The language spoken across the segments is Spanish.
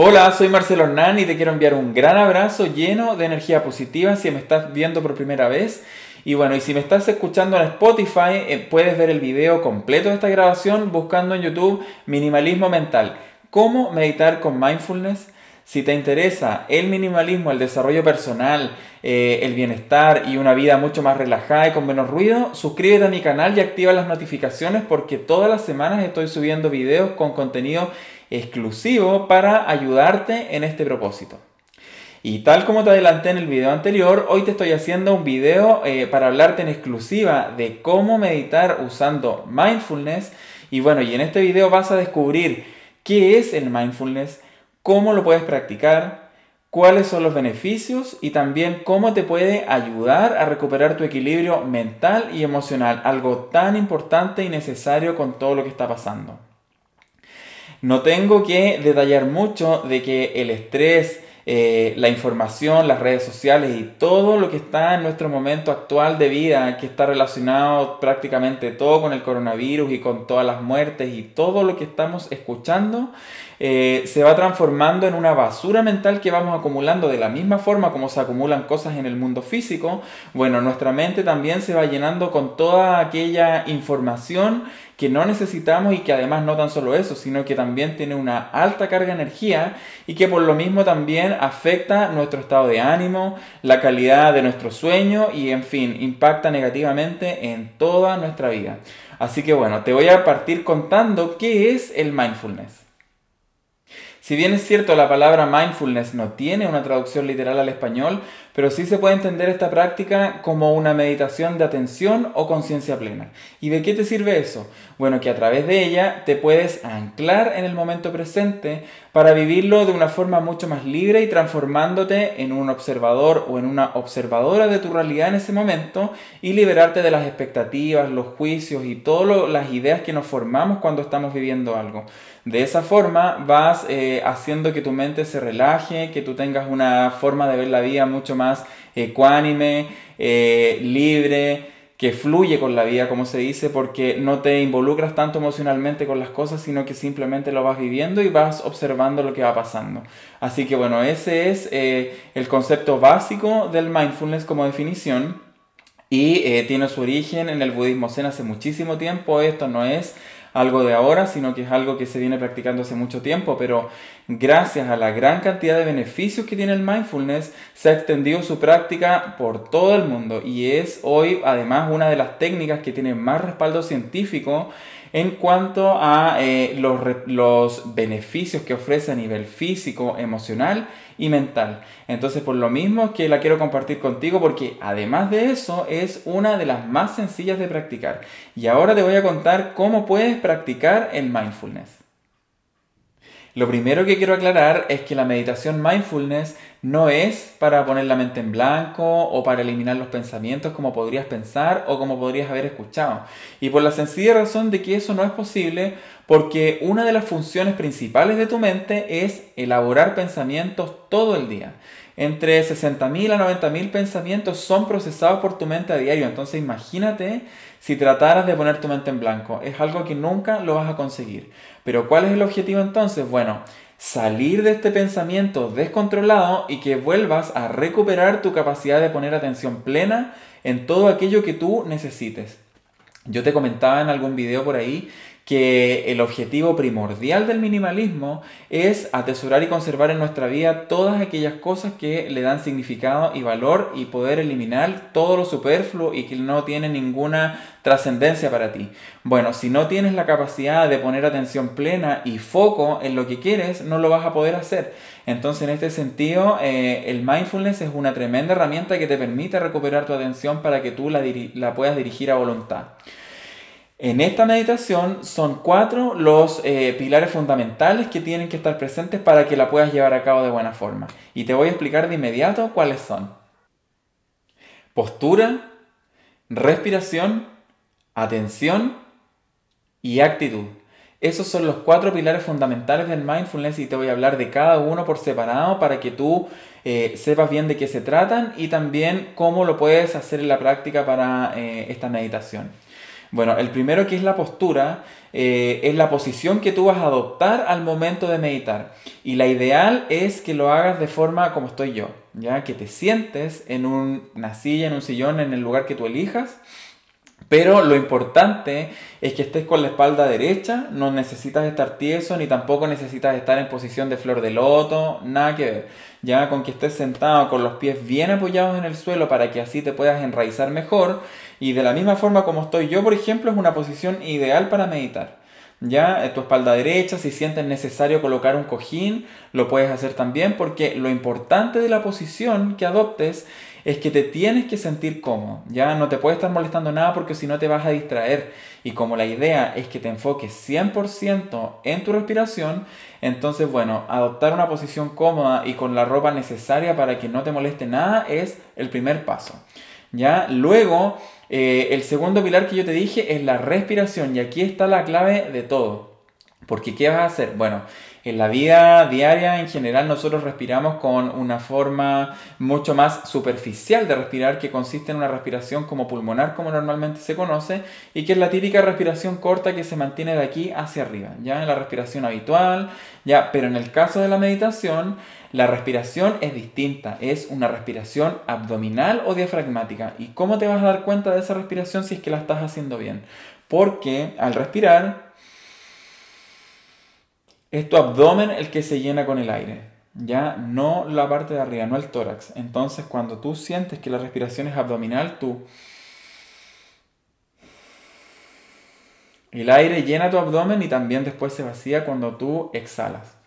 Hola, soy Marcelo Hernán y te quiero enviar un gran abrazo lleno de energía positiva si me estás viendo por primera vez. Y bueno, y si me estás escuchando en Spotify, eh, puedes ver el video completo de esta grabación buscando en YouTube Minimalismo Mental. ¿Cómo meditar con mindfulness? Si te interesa el minimalismo, el desarrollo personal, eh, el bienestar y una vida mucho más relajada y con menos ruido, suscríbete a mi canal y activa las notificaciones porque todas las semanas estoy subiendo videos con contenido exclusivo para ayudarte en este propósito. Y tal como te adelanté en el video anterior, hoy te estoy haciendo un video eh, para hablarte en exclusiva de cómo meditar usando mindfulness. Y bueno, y en este video vas a descubrir qué es el mindfulness, cómo lo puedes practicar, cuáles son los beneficios y también cómo te puede ayudar a recuperar tu equilibrio mental y emocional, algo tan importante y necesario con todo lo que está pasando. No tengo que detallar mucho de que el estrés, eh, la información, las redes sociales y todo lo que está en nuestro momento actual de vida, que está relacionado prácticamente todo con el coronavirus y con todas las muertes y todo lo que estamos escuchando, eh, se va transformando en una basura mental que vamos acumulando de la misma forma como se acumulan cosas en el mundo físico. Bueno, nuestra mente también se va llenando con toda aquella información que no necesitamos y que además no tan solo eso, sino que también tiene una alta carga de energía y que por lo mismo también afecta nuestro estado de ánimo, la calidad de nuestro sueño y en fin, impacta negativamente en toda nuestra vida. Así que bueno, te voy a partir contando qué es el mindfulness. Si bien es cierto la palabra mindfulness no tiene una traducción literal al español, pero sí se puede entender esta práctica como una meditación de atención o conciencia plena. ¿Y de qué te sirve eso? Bueno, que a través de ella te puedes anclar en el momento presente para vivirlo de una forma mucho más libre y transformándote en un observador o en una observadora de tu realidad en ese momento y liberarte de las expectativas, los juicios y todas las ideas que nos formamos cuando estamos viviendo algo. De esa forma vas eh, haciendo que tu mente se relaje, que tú tengas una forma de ver la vida mucho más ecuánime, eh, libre, que fluye con la vida, como se dice, porque no te involucras tanto emocionalmente con las cosas, sino que simplemente lo vas viviendo y vas observando lo que va pasando. Así que bueno, ese es eh, el concepto básico del mindfulness como definición y tiene su origen en el budismo zen hace muchísimo tiempo. Esto no es algo de ahora, sino que es algo que se viene practicando hace mucho tiempo, pero gracias a la gran cantidad de beneficios que tiene el mindfulness, se ha extendido su práctica por todo el mundo y es hoy además una de las técnicas que tiene más respaldo científico en cuanto a eh, los, los, beneficios que ofrece a nivel físico, emocional y mental. Entonces, por lo mismo que la quiero compartir contigo porque además de eso es una de las más sencillas de practicar. Y ahora te voy a contar cómo puedes practicar el mindfulness. Lo primero que quiero aclarar es que la meditación mindfulness no es para poner la mente en blanco o para eliminar los pensamientos como podrías pensar o como podrías haber escuchado. Y por la sencilla razón de que eso no es posible porque una de las funciones principales de tu mente es elaborar pensamientos todo el día. Entre 60.000 a 90.000 pensamientos son procesados por tu mente a diario. Entonces imagínate si trataras de poner tu mente en blanco. Es algo que nunca lo vas a conseguir. Pero ¿cuál es el objetivo entonces? Bueno, salir de este pensamiento descontrolado y que vuelvas a recuperar tu capacidad de poner atención plena en todo aquello que tú necesites. Yo te comentaba en algún video por ahí que el objetivo primordial del minimalismo es atesorar y conservar en nuestra vida todas aquellas cosas que le dan significado y valor y poder eliminar todo lo superfluo y que no tiene ninguna trascendencia para ti. Bueno, si no tienes la capacidad de poner atención plena y foco en lo que quieres, no lo vas a poder hacer. Entonces, en este sentido, eh, el mindfulness es una tremenda herramienta que te permite recuperar tu atención para que tú la, la puedas dirigir a voluntad. En esta meditación son cuatro los eh, pilares fundamentales que tienen que estar presentes para que la puedas llevar a cabo de buena forma. Y te voy a explicar de inmediato cuáles son. Postura, respiración, atención y actitud. Esos son los cuatro pilares fundamentales del mindfulness y te voy a hablar de cada uno por separado para que tú eh, sepas bien de qué se tratan y también cómo lo puedes hacer en la práctica para eh, esta meditación. Bueno, el primero que es la postura, eh, es la posición que tú vas a adoptar al momento de meditar. Y la ideal es que lo hagas de forma como estoy yo, ya que te sientes en una silla, en un sillón, en el lugar que tú elijas pero lo importante es que estés con la espalda derecha, no necesitas estar tieso ni tampoco necesitas estar en posición de flor de loto, nada que ver. Ya con que estés sentado con los pies bien apoyados en el suelo para que así te puedas enraizar mejor y de la misma forma como estoy yo, por ejemplo, es una posición ideal para meditar. Ya, en tu espalda derecha, si sientes necesario colocar un cojín, lo puedes hacer también porque lo importante de la posición que adoptes es que te tienes que sentir cómodo, ya no te puede estar molestando nada porque si no te vas a distraer. Y como la idea es que te enfoques 100% en tu respiración, entonces bueno, adoptar una posición cómoda y con la ropa necesaria para que no te moleste nada es el primer paso. ¿ya? Luego, eh, el segundo pilar que yo te dije es la respiración y aquí está la clave de todo. Porque ¿qué vas a hacer? Bueno, en la vida diaria en general nosotros respiramos con una forma mucho más superficial de respirar que consiste en una respiración como pulmonar como normalmente se conoce y que es la típica respiración corta que se mantiene de aquí hacia arriba, ya en la respiración habitual, ya, pero en el caso de la meditación la respiración es distinta, es una respiración abdominal o diafragmática. ¿Y cómo te vas a dar cuenta de esa respiración si es que la estás haciendo bien? Porque al respirar es tu abdomen el que se llena con el aire, ya no la parte de arriba, no el tórax. Entonces, cuando tú sientes que la respiración es abdominal, tú el aire llena tu abdomen y también después se vacía cuando tú exhalas.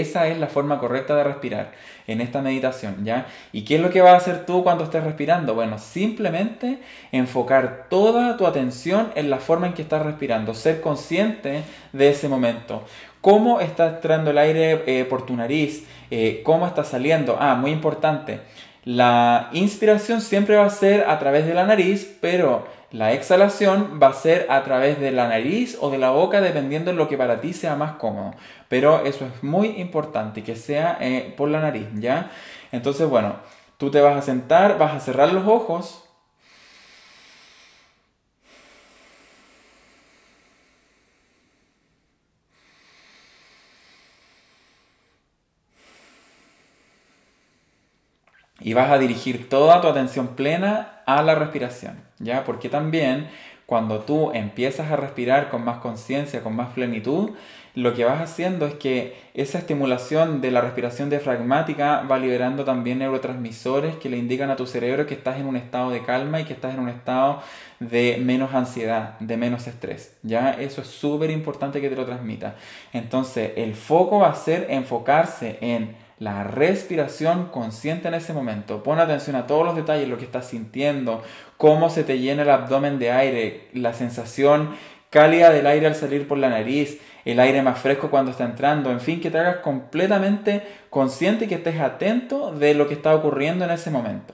Esa es la forma correcta de respirar en esta meditación, ¿ya? ¿Y qué es lo que vas a hacer tú cuando estés respirando? Bueno, simplemente enfocar toda tu atención en la forma en que estás respirando, ser consciente de ese momento. ¿Cómo está entrando el aire eh, por tu nariz? Eh, ¿Cómo está saliendo? Ah, muy importante. La inspiración siempre va a ser a través de la nariz, pero la exhalación va a ser a través de la nariz o de la boca, dependiendo de lo que para ti sea más cómodo. Pero eso es muy importante, que sea eh, por la nariz, ¿ya? Entonces, bueno, tú te vas a sentar, vas a cerrar los ojos, y vas a dirigir toda tu atención plena a la respiración, ¿ya? Porque también cuando tú empiezas a respirar con más conciencia, con más plenitud, lo que vas haciendo es que esa estimulación de la respiración diafragmática va liberando también neurotransmisores que le indican a tu cerebro que estás en un estado de calma y que estás en un estado de menos ansiedad, de menos estrés. ¿ya? Eso es súper importante que te lo transmita. Entonces, el foco va a ser enfocarse en la respiración consciente en ese momento. Pon atención a todos los detalles, lo que estás sintiendo, cómo se te llena el abdomen de aire, la sensación cálida del aire al salir por la nariz, el aire más fresco cuando está entrando, en fin, que te hagas completamente consciente y que estés atento de lo que está ocurriendo en ese momento.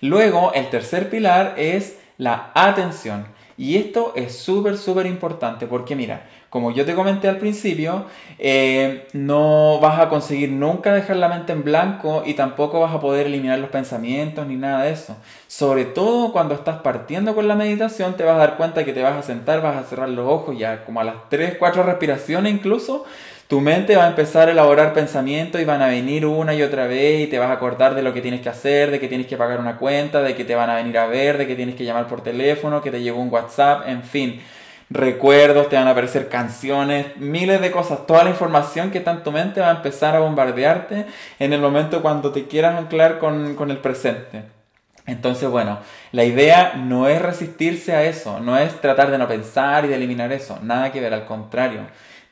Luego, el tercer pilar es la atención. Y esto es súper, súper importante porque mira, como yo te comenté al principio, eh, no vas a conseguir nunca dejar la mente en blanco y tampoco vas a poder eliminar los pensamientos ni nada de eso. Sobre todo cuando estás partiendo con la meditación, te vas a dar cuenta que te vas a sentar, vas a cerrar los ojos ya como a las 3, 4 respiraciones incluso. Tu mente va a empezar a elaborar pensamientos y van a venir una y otra vez y te vas a acordar de lo que tienes que hacer, de que tienes que pagar una cuenta, de que te van a venir a ver, de que tienes que llamar por teléfono, que te llegó un WhatsApp, en fin recuerdos, te van a aparecer canciones, miles de cosas. Toda la información que está en tu mente va a empezar a bombardearte en el momento cuando te quieras anclar con, con el presente. Entonces, bueno, la idea no es resistirse a eso, no es tratar de no pensar y de eliminar eso, nada que ver, al contrario.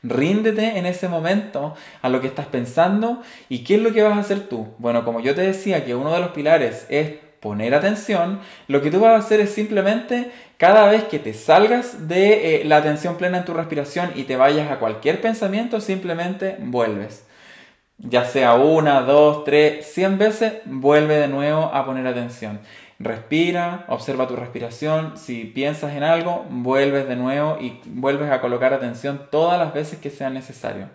Ríndete en ese momento a lo que estás pensando y qué es lo que vas a hacer tú. Bueno, como yo te decía que uno de los pilares es poner atención, lo que tú vas a hacer es simplemente cada vez que te salgas de eh, la atención plena en tu respiración y te vayas a cualquier pensamiento, simplemente vuelves. Ya sea una, dos, tres, cien veces, vuelve de nuevo a poner atención. Respira, observa tu respiración. Si piensas en algo, vuelves de nuevo y vuelves a colocar atención todas las veces que sea necesario.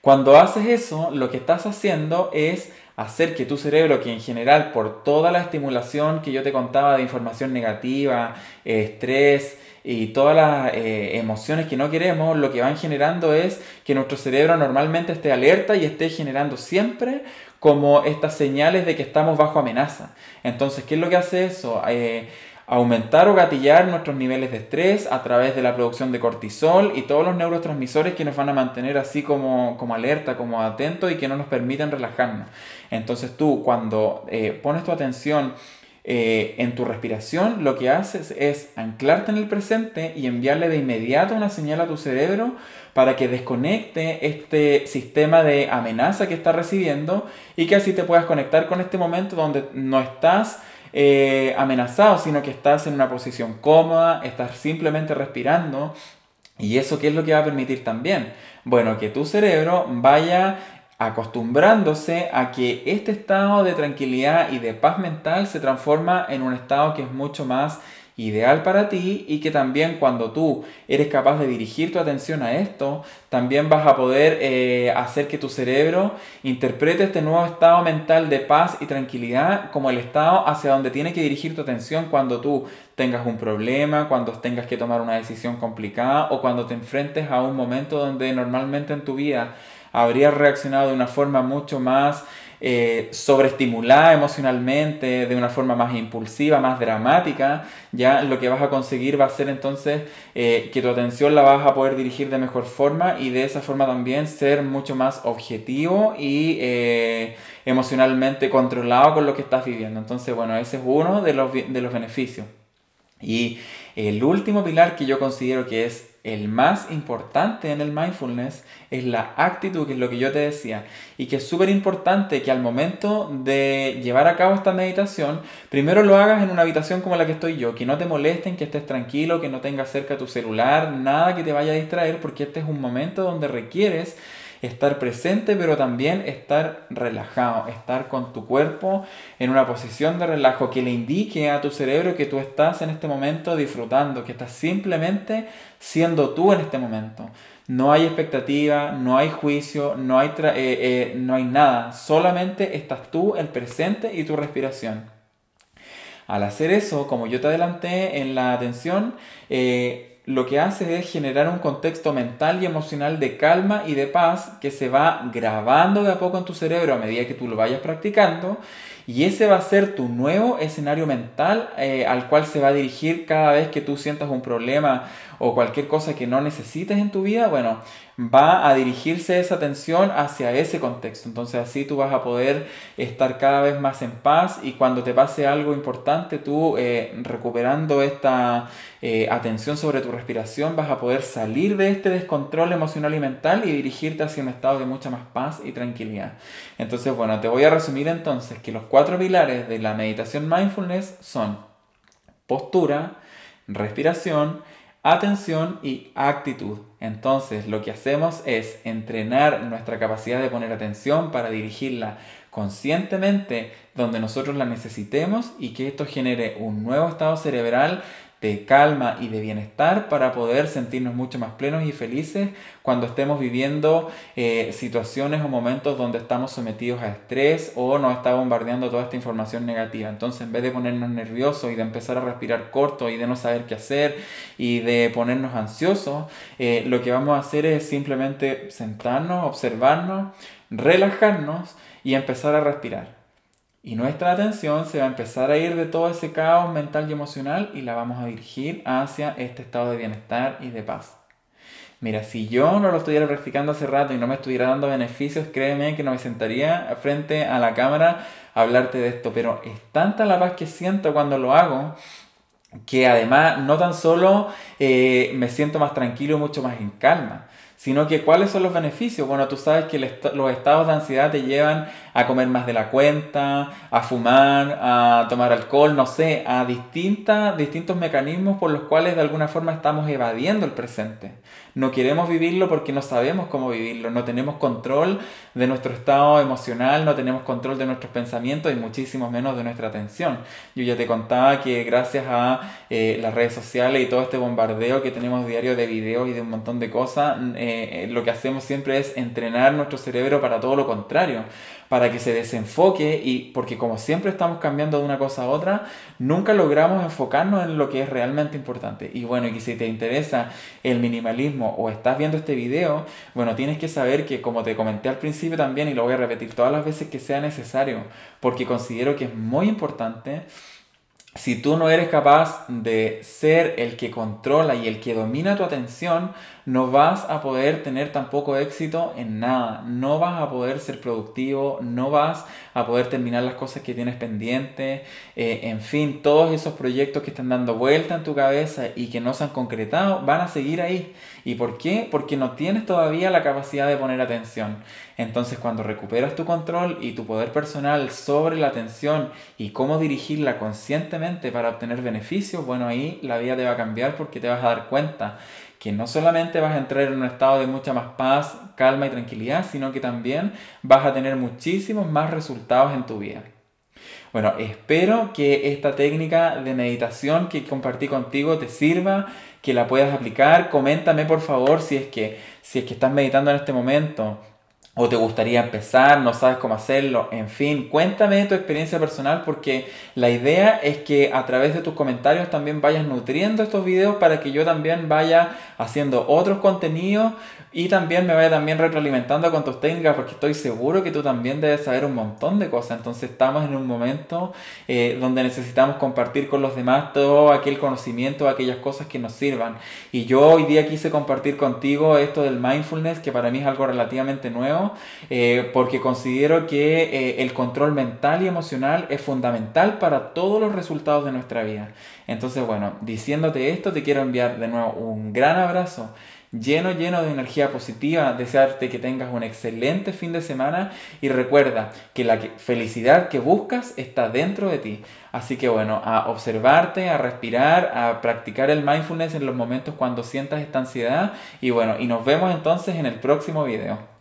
Cuando haces eso, lo que estás haciendo es hacer que tu cerebro, que en general por toda la estimulación que yo te contaba de información negativa, estrés y todas las eh, emociones que no queremos, lo que van generando es que nuestro cerebro normalmente esté alerta y esté generando siempre como estas señales de que estamos bajo amenaza. Entonces, ¿qué es lo que hace eso? Eh, aumentar o gatillar nuestros niveles de estrés a través de la producción de cortisol y todos los neurotransmisores que nos van a mantener así como, como alerta, como atentos y que no nos permiten relajarnos. Entonces tú cuando eh, pones tu atención eh, en tu respiración, lo que haces es anclarte en el presente y enviarle de inmediato una señal a tu cerebro para que desconecte este sistema de amenaza que está recibiendo y que así te puedas conectar con este momento donde no estás eh, amenazado, sino que estás en una posición cómoda, estás simplemente respirando. ¿Y eso qué es lo que va a permitir también? Bueno, que tu cerebro vaya acostumbrándose a que este estado de tranquilidad y de paz mental se transforma en un estado que es mucho más ideal para ti y que también cuando tú eres capaz de dirigir tu atención a esto, también vas a poder eh, hacer que tu cerebro interprete este nuevo estado mental de paz y tranquilidad como el estado hacia donde tiene que dirigir tu atención cuando tú tengas un problema, cuando tengas que tomar una decisión complicada o cuando te enfrentes a un momento donde normalmente en tu vida habrías reaccionado de una forma mucho más eh, sobreestimulada emocionalmente, de una forma más impulsiva, más dramática, ya lo que vas a conseguir va a ser entonces eh, que tu atención la vas a poder dirigir de mejor forma y de esa forma también ser mucho más objetivo y eh, emocionalmente controlado con lo que estás viviendo. Entonces, bueno, ese es uno de los, de los beneficios. Y el último pilar que yo considero que es el más importante en el mindfulness es la actitud, que es lo que yo te decía, y que es súper importante que al momento de llevar a cabo esta meditación, primero lo hagas en una habitación como la que estoy yo, que no te molesten, que estés tranquilo, que no tengas cerca tu celular, nada que te vaya a distraer, porque este es un momento donde requieres estar presente, pero también estar relajado, estar con tu cuerpo en una posición de relajo que le indique a tu cerebro que tú estás en este momento disfrutando, que estás simplemente siendo tú en este momento. No hay expectativa, no hay juicio, no hay, eh, eh, no hay nada, solamente estás tú, el presente y tu respiración. Al hacer eso, como yo te adelanté en la atención, eh, lo que hace es generar un contexto mental y emocional de calma y de paz que se va grabando de a poco en tu cerebro a medida que tú lo vayas practicando y ese va a ser tu nuevo escenario mental eh, al cual se va a dirigir cada vez que tú sientas un problema o cualquier cosa que no necesites en tu vida, bueno, va a dirigirse esa atención hacia ese contexto. Entonces así tú vas a poder estar cada vez más en paz y cuando te pase algo importante, tú eh, recuperando esta eh, atención sobre tu respiración, vas a poder salir de este descontrol emocional y mental y dirigirte hacia un estado de mucha más paz y tranquilidad. Entonces, bueno, te voy a resumir entonces que los cuatro pilares de la meditación mindfulness son postura, respiración, atención y actitud. Entonces lo que hacemos es entrenar nuestra capacidad de poner atención para dirigirla conscientemente donde nosotros la necesitemos y que esto genere un nuevo estado cerebral de calma y de bienestar para poder sentirnos mucho más plenos y felices cuando estemos viviendo eh, situaciones o momentos donde estamos sometidos a estrés o nos está bombardeando toda esta información negativa. Entonces, en vez de ponernos nerviosos y de empezar a respirar corto y de no saber qué hacer y de ponernos ansiosos, eh, lo que vamos a hacer es simplemente sentarnos, observarnos, relajarnos y empezar a respirar. Y nuestra atención se va a empezar a ir de todo ese caos mental y emocional y la vamos a dirigir hacia este estado de bienestar y de paz. Mira, si yo no lo estuviera practicando hace rato y no me estuviera dando beneficios, créeme que no me sentaría frente a la cámara a hablarte de esto, pero es tanta la paz que siento cuando lo hago que además no tan solo eh, me siento más tranquilo, mucho más en calma, sino que cuáles son los beneficios. Bueno, tú sabes que los estados de ansiedad te llevan a comer más de la cuenta, a fumar, a tomar alcohol, no sé, a distintas, distintos mecanismos por los cuales de alguna forma estamos evadiendo el presente. No queremos vivirlo porque no sabemos cómo vivirlo, no tenemos control de nuestro estado emocional, no tenemos control de nuestros pensamientos y muchísimo menos de nuestra atención. Yo ya te contaba que gracias a eh, las redes sociales y todo este bombardeo que tenemos diario de videos y de un montón de cosas, eh, lo que hacemos siempre es entrenar nuestro cerebro para todo lo contrario para que se desenfoque y porque como siempre estamos cambiando de una cosa a otra, nunca logramos enfocarnos en lo que es realmente importante. Y bueno, y si te interesa el minimalismo o estás viendo este video, bueno, tienes que saber que como te comenté al principio también y lo voy a repetir todas las veces que sea necesario, porque considero que es muy importante si tú no eres capaz de ser el que controla y el que domina tu atención, no vas a poder tener tampoco éxito en nada, no vas a poder ser productivo, no vas a poder terminar las cosas que tienes pendientes, eh, en fin, todos esos proyectos que están dando vuelta en tu cabeza y que no se han concretado van a seguir ahí. ¿Y por qué? Porque no tienes todavía la capacidad de poner atención. Entonces cuando recuperas tu control y tu poder personal sobre la atención y cómo dirigirla conscientemente para obtener beneficios, bueno, ahí la vida te va a cambiar porque te vas a dar cuenta que no solamente vas a entrar en un estado de mucha más paz, calma y tranquilidad, sino que también vas a tener muchísimos más resultados en tu vida. Bueno, espero que esta técnica de meditación que compartí contigo te sirva, que la puedas aplicar. Coméntame por favor si es que si es que estás meditando en este momento o te gustaría empezar, no sabes cómo hacerlo, en fin, cuéntame tu experiencia personal porque la idea es que a través de tus comentarios también vayas nutriendo estos videos para que yo también vaya haciendo otros contenidos y también me vaya también retroalimentando con tus técnicas porque estoy seguro que tú también debes saber un montón de cosas. Entonces estamos en un momento eh, donde necesitamos compartir con los demás todo aquel conocimiento, aquellas cosas que nos sirvan. Y yo hoy día quise compartir contigo esto del mindfulness, que para mí es algo relativamente nuevo, eh, porque considero que eh, el control mental y emocional es fundamental para todos los resultados de nuestra vida. Entonces, bueno, diciéndote esto, te quiero enviar de nuevo un gran abrazo lleno, lleno de energía positiva, desearte que tengas un excelente fin de semana y recuerda que la felicidad que buscas está dentro de ti. Así que bueno, a observarte, a respirar, a practicar el mindfulness en los momentos cuando sientas esta ansiedad y bueno, y nos vemos entonces en el próximo video.